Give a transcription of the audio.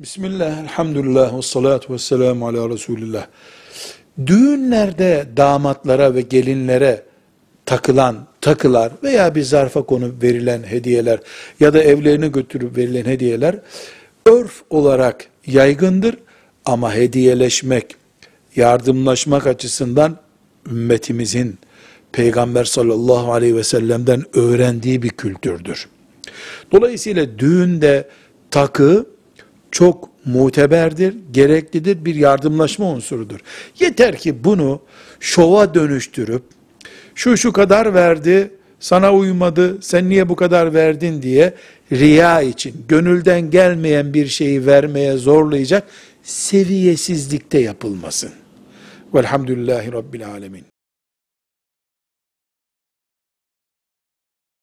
Bismillah, elhamdülillah, ve salatu ve selamu ala Resulillah. Düğünlerde damatlara ve gelinlere takılan takılar veya bir zarfa konup verilen hediyeler ya da evlerine götürüp verilen hediyeler örf olarak yaygındır ama hediyeleşmek, yardımlaşmak açısından ümmetimizin Peygamber sallallahu aleyhi ve sellem'den öğrendiği bir kültürdür. Dolayısıyla düğünde takı çok muteberdir, gereklidir, bir yardımlaşma unsurudur. Yeter ki bunu şova dönüştürüp, şu şu kadar verdi, sana uymadı, sen niye bu kadar verdin diye riya için, gönülden gelmeyen bir şeyi vermeye zorlayacak seviyesizlikte yapılmasın. Velhamdülillahi Rabbil Alemin.